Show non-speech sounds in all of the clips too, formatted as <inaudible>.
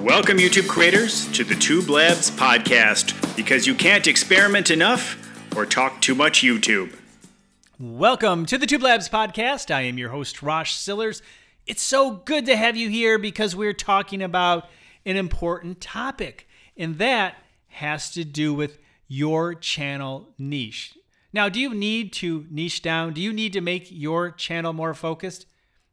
Welcome, YouTube creators, to the Tube Labs podcast because you can't experiment enough or talk too much YouTube. Welcome to the Tube Labs podcast. I am your host, Rosh Sillers. It's so good to have you here because we're talking about an important topic, and that has to do with your channel niche. Now, do you need to niche down? Do you need to make your channel more focused?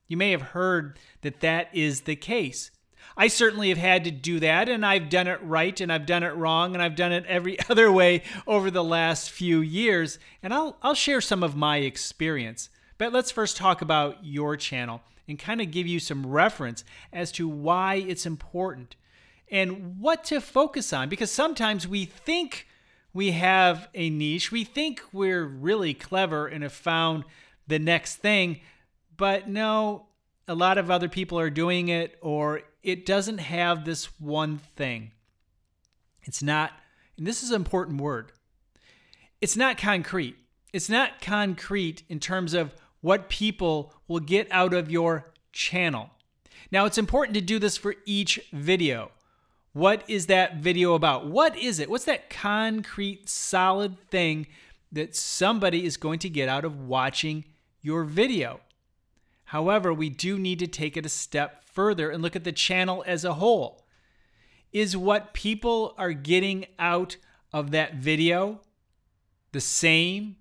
You may have heard that that is the case. I certainly have had to do that, and I've done it right, and I've done it wrong, and I've done it every <laughs> other way over the last few years. And I'll, I'll share some of my experience. But let's first talk about your channel and kind of give you some reference as to why it's important and what to focus on. Because sometimes we think we have a niche, we think we're really clever and have found the next thing, but no, a lot of other people are doing it, or it doesn't have this one thing. It's not, and this is an important word, it's not concrete. It's not concrete in terms of what people will get out of your channel. Now, it's important to do this for each video. What is that video about? What is it? What's that concrete, solid thing that somebody is going to get out of watching your video? However, we do need to take it a step further and look at the channel as a whole. Is what people are getting out of that video the same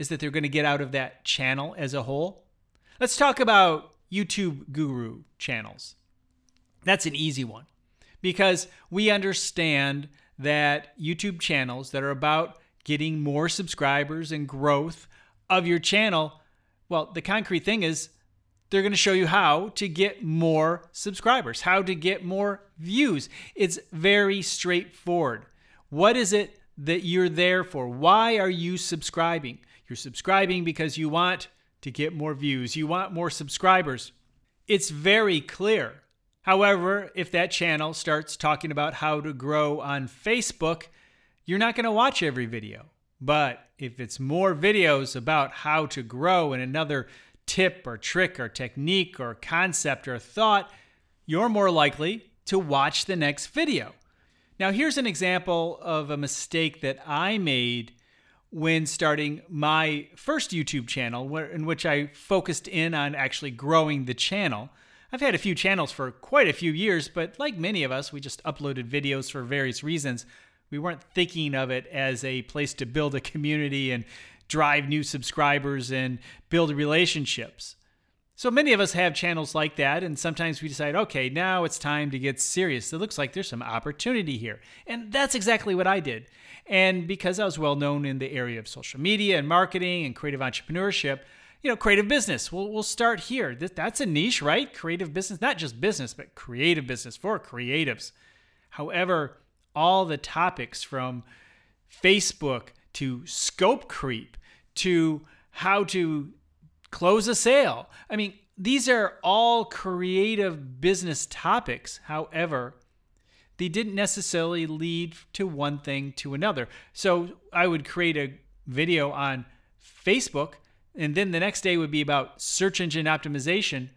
as that they're going to get out of that channel as a whole? Let's talk about YouTube guru channels. That's an easy one because we understand that YouTube channels that are about getting more subscribers and growth of your channel well, the concrete thing is they're going to show you how to get more subscribers, how to get more views. It's very straightforward. What is it that you're there for? Why are you subscribing? You're subscribing because you want to get more views, you want more subscribers. It's very clear. However, if that channel starts talking about how to grow on Facebook, you're not going to watch every video. But if it's more videos about how to grow and another tip or trick or technique or concept or thought, you're more likely to watch the next video. Now, here's an example of a mistake that I made when starting my first YouTube channel, in which I focused in on actually growing the channel. I've had a few channels for quite a few years, but like many of us, we just uploaded videos for various reasons we weren't thinking of it as a place to build a community and drive new subscribers and build relationships. So many of us have channels like that, and sometimes we decide, okay, now it's time to get serious. It looks like there's some opportunity here. And that's exactly what I did. And because I was well known in the area of social media and marketing and creative entrepreneurship, you know, creative business. We'll, we'll start here. That's a niche, right? Creative business, not just business, but creative business for creatives. However, all the topics from Facebook to scope creep to how to close a sale. I mean, these are all creative business topics. However, they didn't necessarily lead to one thing to another. So I would create a video on Facebook, and then the next day would be about search engine optimization.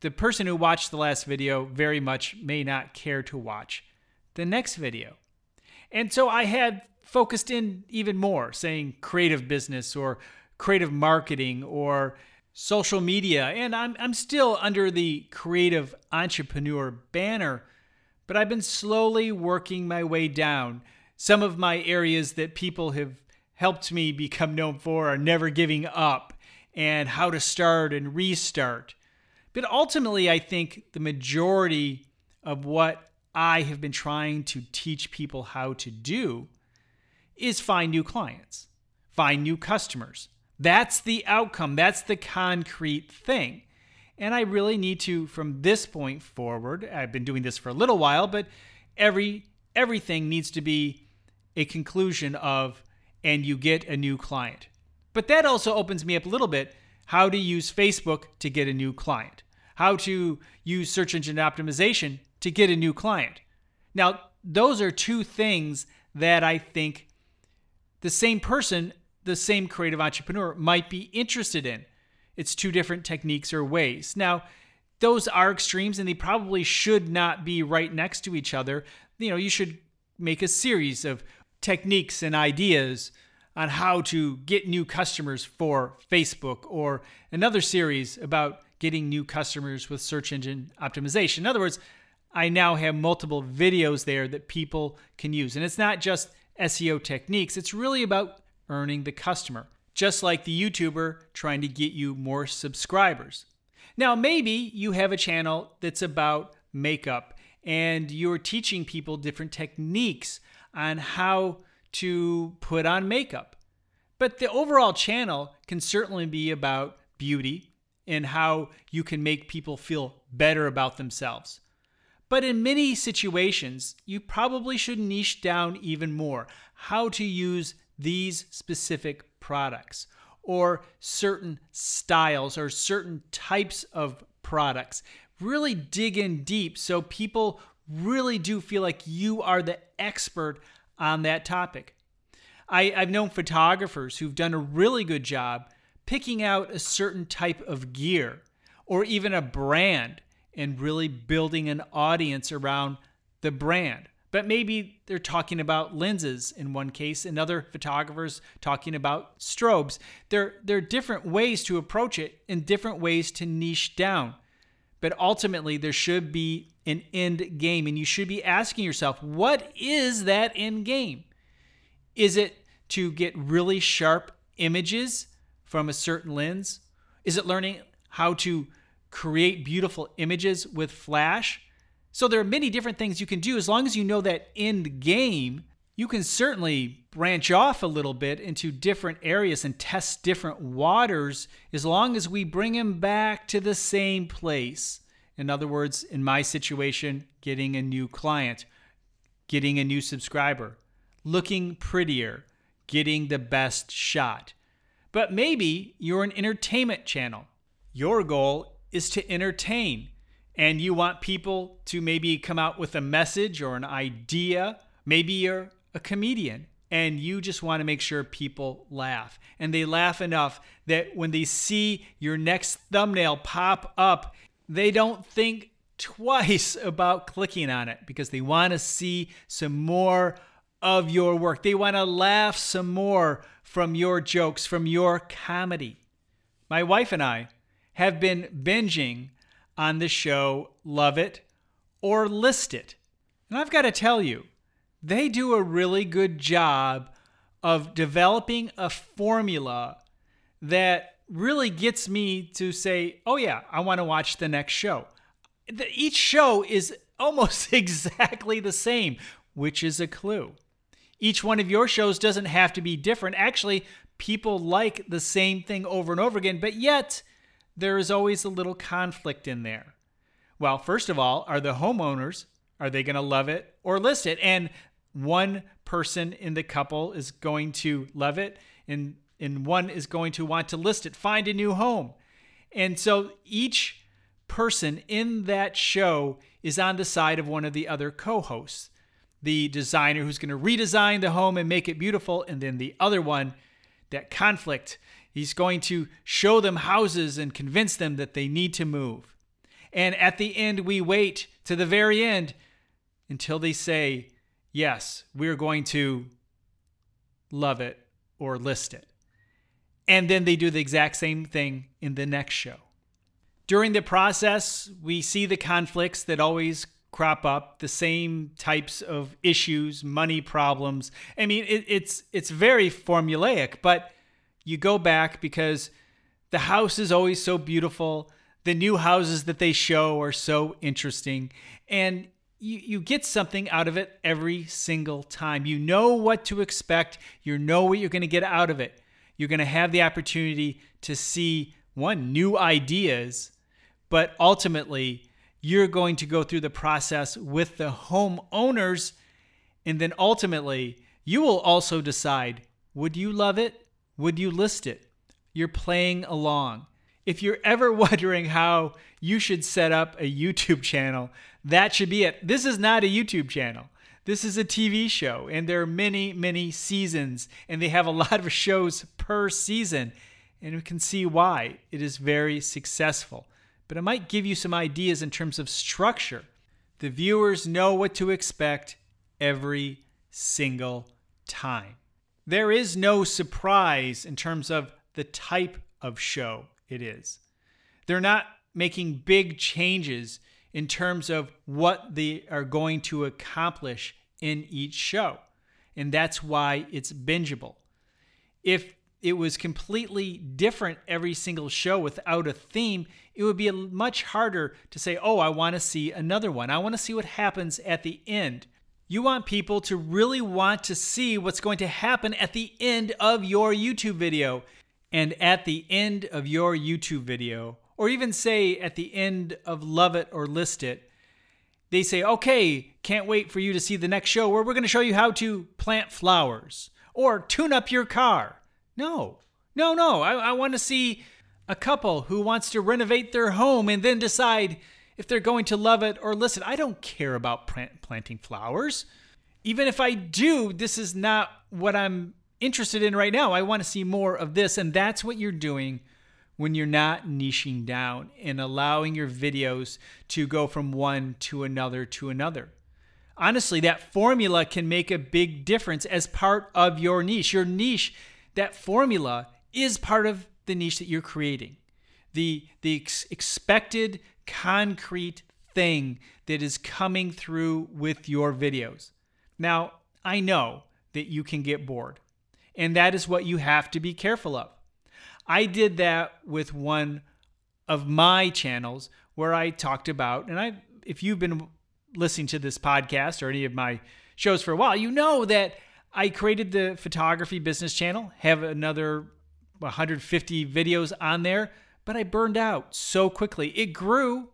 The person who watched the last video very much may not care to watch the next video. And so I had focused in even more, saying creative business or creative marketing or social media. And I'm, I'm still under the creative entrepreneur banner, but I've been slowly working my way down. Some of my areas that people have helped me become known for are never giving up and how to start and restart. But ultimately, I think the majority of what I have been trying to teach people how to do is find new clients, find new customers. That's the outcome, that's the concrete thing. And I really need to from this point forward, I've been doing this for a little while, but every everything needs to be a conclusion of and you get a new client. But that also opens me up a little bit how to use Facebook to get a new client, how to use search engine optimization to get a new client. Now, those are two things that I think the same person, the same creative entrepreneur might be interested in. It's two different techniques or ways. Now, those are extremes and they probably should not be right next to each other. You know, you should make a series of techniques and ideas on how to get new customers for Facebook or another series about getting new customers with search engine optimization. In other words, I now have multiple videos there that people can use. And it's not just SEO techniques, it's really about earning the customer, just like the YouTuber trying to get you more subscribers. Now, maybe you have a channel that's about makeup and you're teaching people different techniques on how to put on makeup. But the overall channel can certainly be about beauty and how you can make people feel better about themselves. But in many situations, you probably should niche down even more how to use these specific products or certain styles or certain types of products. Really dig in deep so people really do feel like you are the expert on that topic. I, have known photographers who've done a really good job picking out a certain type of gear or even a brand and really building an audience around the brand. But maybe they're talking about lenses in one case, and other photographers talking about strobes. There, there are different ways to approach it and different ways to niche down. But ultimately, there should be an end game, and you should be asking yourself, what is that end game? Is it to get really sharp images from a certain lens? Is it learning how to create beautiful images with Flash? So there are many different things you can do as long as you know that end game. You can certainly branch off a little bit into different areas and test different waters as long as we bring them back to the same place. In other words, in my situation, getting a new client, getting a new subscriber, looking prettier, getting the best shot. But maybe you're an entertainment channel. Your goal is to entertain, and you want people to maybe come out with a message or an idea. Maybe you're a comedian and you just want to make sure people laugh. And they laugh enough that when they see your next thumbnail pop up, they don't think twice <laughs> about clicking on it because they want to see some more of your work. They want to laugh some more from your jokes, from your comedy. My wife and I have been binging on the show Love It or List It. And I've got to tell you, they do a really good job of developing a formula that really gets me to say, oh, yeah, I want to watch the next show. Each show is <laughs> almost exactly the same, which is a clue each one of your shows doesn't have to be different. Actually, people like the same thing over and over again, but yet there is always a little conflict in there. Well, first of all, are the homeowners are they going to love it or list it? And one person in the couple is going to love it and and one is going to want to list it, find a new home. And so each person in that show is on the side of one of the other co-hosts the designer who's going to redesign the home and make it beautiful, and then the other one, that conflict. He's going to show them houses and convince them that they need to move. And at the end, we wait to the very end until they say, Yes, we're going to love it or list it. And then they do the exact same thing in the next show. During the process, we see the conflicts that always crop up the same types of issues money problems i mean it, it's it's very formulaic but you go back because the house is always so beautiful the new houses that they show are so interesting and you, you get something out of it every single time you know what to expect you know what you're going to get out of it you're going to have the opportunity to see one new ideas but ultimately you're going to go through the process with the homeowners. And then ultimately, you will also decide would you love it? Would you list it? You're playing along. If you're ever <laughs> wondering how you should set up a YouTube channel, that should be it. This is not a YouTube channel. This is a TV show, and there are many, many seasons, and they have a <laughs> lot of shows per season. And we can see why it is very successful. but it might give you some ideas in terms of structure. The viewers know what to expect every single time. There is no surprise in terms of the type of show it is. They're not making big changes in terms of what they are going to accomplish in each show. And that's why it's bingeable. If it was completely different every single show without a theme, it would be much harder to say, oh, I want to see another one. I want to see what happens at the end. You want people to really want to see what's going to happen at the end of your YouTube video. And at the end of your YouTube video, or even say at the end of Love It or List It, they say, okay, can't wait for you to see the next show where we're going to show you how to plant flowers or tune up your car. No, no, no. I, I want to see a couple who wants to renovate their home and then decide if they're going to love it or listen. I don't care about plant, planting flowers. Even if I do, this is not what I'm interested in right now. I want to see more of this. And that's what you're doing when you're not niching down and allowing your videos to go from one to another to another. Honestly, that formula can make a big difference as part of your niche. Your niche, that formula is part of the niche that you're creating. The, the ex- expected concrete thing that is coming through with your videos. Now, I know that you can get bored, and that is what you have to be careful of. I did that with one of my channels where I talked about, and I, if you've been listening to this podcast or any of my shows for a while, you know that I created the photography business channel, have another 150 videos on there, but I burned out so quickly. It grew,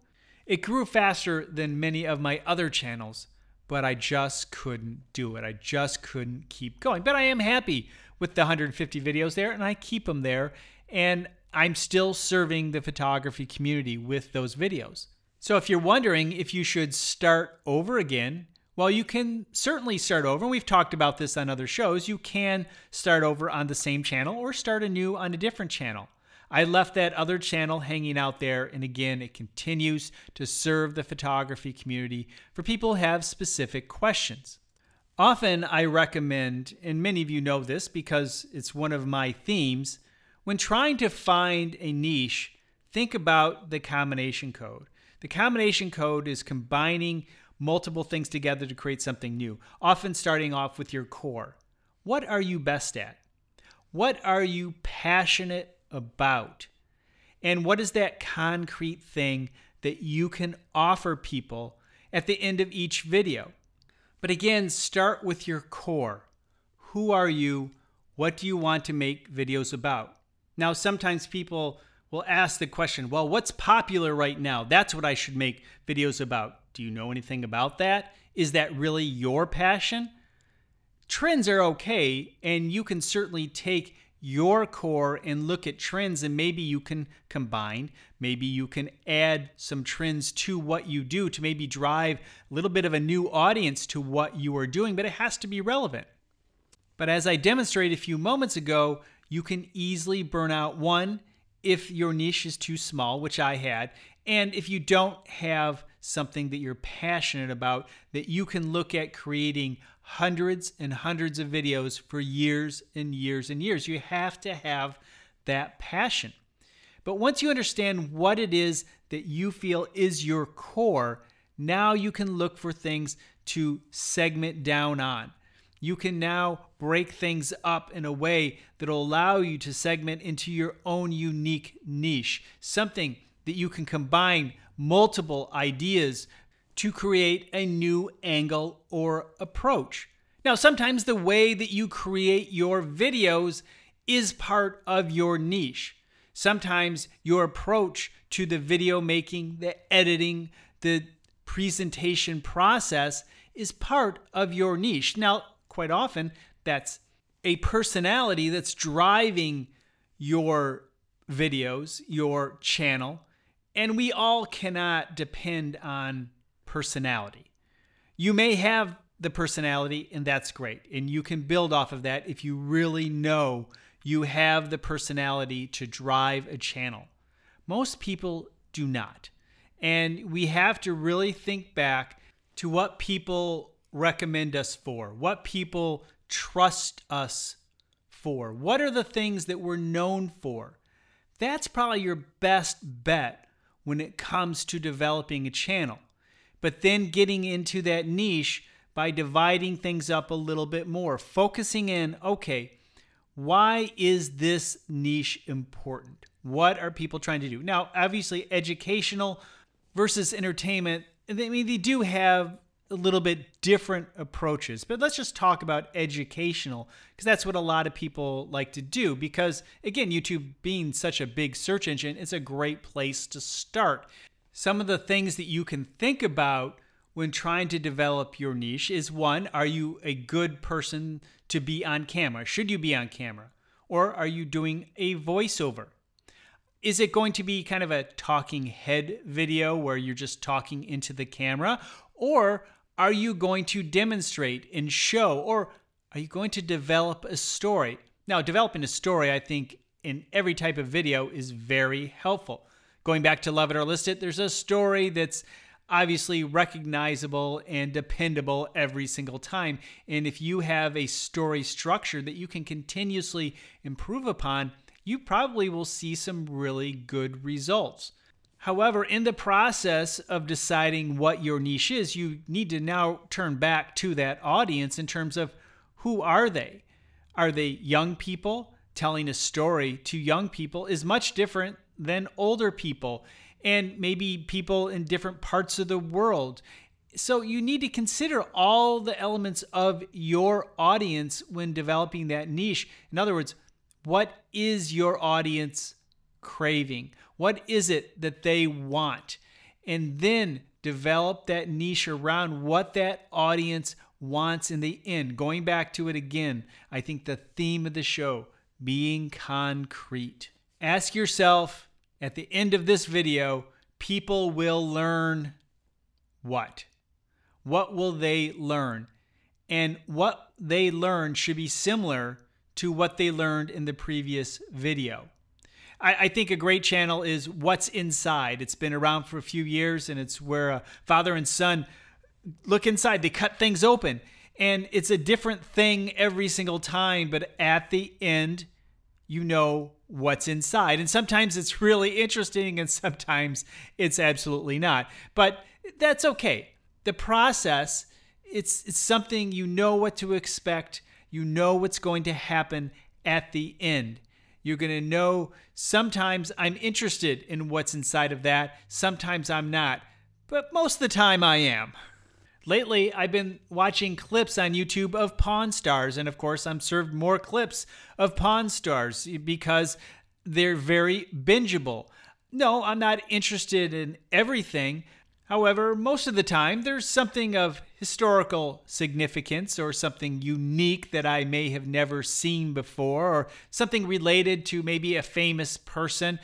it grew faster than many of my other channels, but I just couldn't do it. I just couldn't keep going. But I am happy with the 150 videos there, and I keep them there. And I'm still serving the photography community with those videos. So if you're wondering if you should start over again, well, you can certainly start over. And we've talked about this on other shows. You can start over on the same channel or start anew on a different channel. I left that other channel hanging out there, and again, it continues to serve the photography community for people who have specific questions. Often I recommend, and many of you know this because it's one of my themes, when trying to find a niche, think about the combination code. The combination code is combining multiple things together to create something new, often starting off with your core. What are you best at? What are you passionate about? And what is that concrete thing that you can offer people at the end of each video? But again, start with your core. Who are you? What do you want to make videos about? Now, sometimes people will ask the question, well, what's popular right now? That's what I should make videos about. Do you know anything about that? Is that really your passion? Trends are okay, and you can certainly take your core and look at trends, and maybe you can combine. Maybe you can add some trends to what you do to maybe drive a little bit of a new audience to what you are doing, but it has to be relevant. But as I demonstrated a few moments ago, you can easily burn out one if your niche is too small, which I had, and if you don't have something that you're passionate about that you can look at creating hundreds and hundreds of videos for years and years and years. You have to have that passion. But once you understand what it is that you feel is your core, now you can look for things to segment down on you can now break things up in a way that will allow you to segment into your own unique niche, something that you can combine multiple ideas to create a new angle or approach. Now, sometimes the way that you create your videos is part of your niche. Sometimes your approach to the video making, the editing, the presentation process is part of your niche. Now, quite often that's a personality that's driving your videos, your channel, and we all cannot depend on personality. You may have the personality, and that's great. And you can build off of that if you really know you have the personality to drive a channel. Most people do not. And we have to really think back to what people recommend us for, what people trust us for, what are the things that we're known for. That's probably your best bet when it comes to developing a channel. But then getting into that niche by dividing things up a little bit more, focusing in, okay, why is this niche important? What are people trying to do? Now, obviously, educational versus entertainment, I mean, they do have a little bit different approaches. But let's just talk about educational because that's what a lot of people like to do. Because again, YouTube being such a big search engine, it's a great place to start. Some of the things that you can think about when trying to develop your niche is one, are you a good person to be on camera? Should you be on camera? Or are you doing a voiceover? Is it going to be kind of a talking head video where you're just talking into the camera? Or are you going to demonstrate and show, or are you going to develop a story? Now, developing a story, I think, in every type of video is very helpful. Going back to Love It or List It, there's a story that's obviously recognizable and dependable every single time. And if you have a story structure that you can continuously improve upon, you probably will see some really good results. However, in the process of deciding what your niche is, you need to now turn back to that audience in terms of who are they? Are they young people? Telling a story to young people is much different than older people and maybe people in different parts of the world. So you need to consider all the elements of your audience when developing that niche. In other words, what is your audience craving? What is it that they want? And then develop that niche around what that audience wants in the end. Going back to it again, I think the theme of the show being concrete. Ask yourself at the end of this video, people will learn what? What will they learn? And what they learn should be similar to what they learned in the previous video. I, I, think a great channel is What's Inside. It's been around for a few years, and it's where a father and son look inside. They cut things open, and it's a different thing every single time. But at the end, you know what's inside. And sometimes it's really interesting, and sometimes it's absolutely not. But that's okay. The process, it's it's something you know what to expect. You know what's going to happen at the end. You're going to know sometimes I'm interested in what's inside of that, sometimes I'm not, but most of the time I am. Lately, I've been watching clips on YouTube of Pawn Stars, and of course, I'm served more clips of Pawn Stars because they're very bingeable. No, I'm not interested in everything, However, most of the time, there's something of historical significance or something unique that I may have never seen before, or something related to maybe a famous person.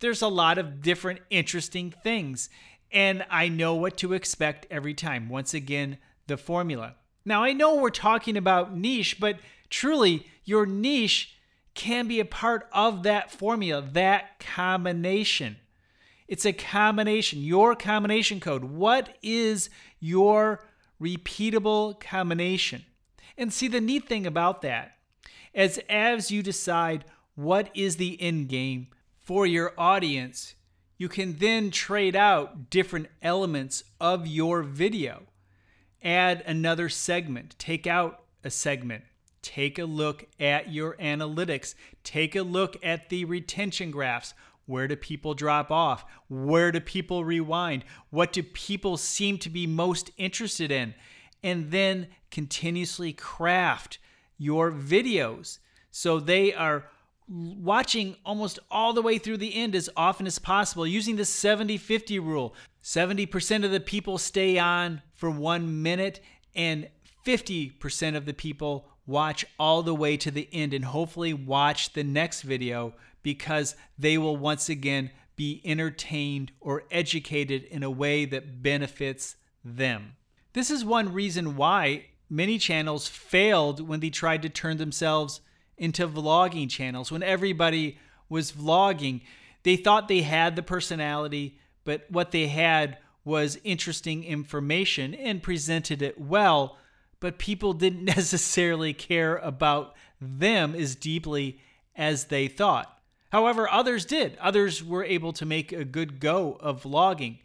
There's a lot of different interesting things, and I know what to expect every time. Once again, the formula. Now, I know we're talking about niche, but truly, your niche can be a part of that formula, that combination. It's a combination, your combination code. What is your repeatable combination? And see, the neat thing about that is as you decide what is the end game for your audience, you can then trade out different elements of your video. Add another segment, take out a segment, take a look at your analytics, take a look at the retention graphs. Where do people drop off? Where do people rewind? What do people seem to be most interested in? And then continuously craft your videos so they are watching almost all the way through the end as often as possible using the 70 50 rule. 70% of the people stay on for one minute, and 50% of the people watch all the way to the end and hopefully watch the next video because they will once again be entertained or educated in a way that benefits them. This is one reason why many channels failed when they tried to turn themselves into vlogging channels. When everybody was vlogging, they thought they had the personality, but what they had was interesting information and presented it well, but people didn't <laughs> necessarily care about them as deeply as they thought. However, others did. Others were able to make a good go of vlogging.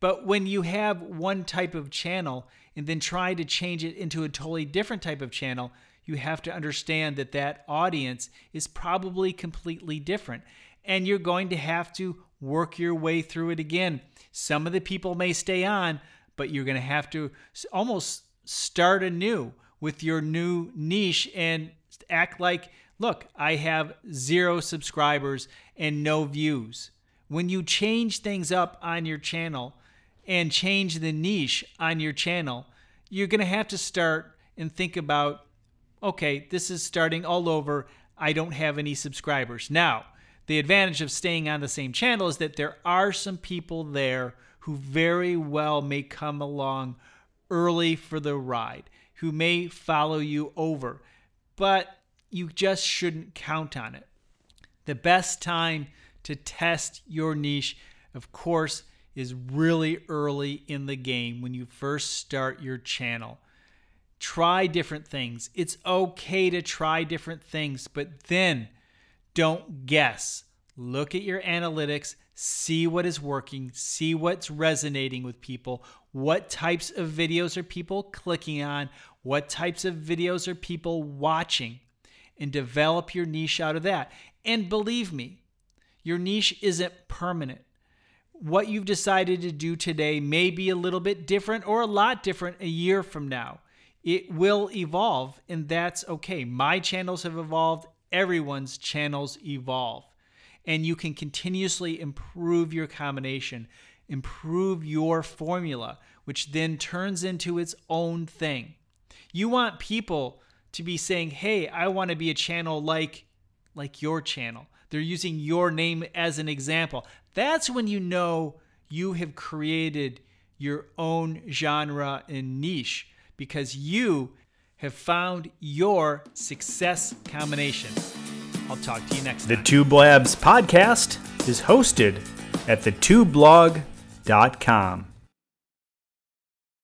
But when you have one type of channel and then try to change it into a totally different type of channel, you have to understand that that audience is probably completely different. And you're going to have to work your way through it again. Some of the people may stay on, but you're going to have to almost start anew with your new niche and act like, look, I have zero subscribers and no views. When you change things up on your channel and change the niche on your channel, you're going to have to start and think about okay, this is starting all over. I don't have any subscribers. Now, the advantage of staying on the same channel is that there are some people there who very well may come along early for the ride, who may follow you over, but you just shouldn't count on it. The best time to test your niche, of course, is really early in the game when you first start your channel. Try different things. It's okay to try different things, but then don't guess. Look at your analytics, see what is working, see what's resonating with people, what types of videos are people clicking on, what types of videos are people watching, and develop your niche out of that. And believe me, your niche isn't permanent. What you've decided to do today may be a little bit different or a lot different a year from now. It will evolve, and that's okay. My channels have evolved, everyone's channels evolve. And you can continuously improve your combination, improve your formula, which then turns into its own thing. You want people to be saying, "Hey, I want to be a channel like like your channel." They're using your name as an example. That's when you know you have created your own genre and niche because you have found your success combination. I'll talk to you next time. The Tube Labs podcast is hosted at thetwoblog.com.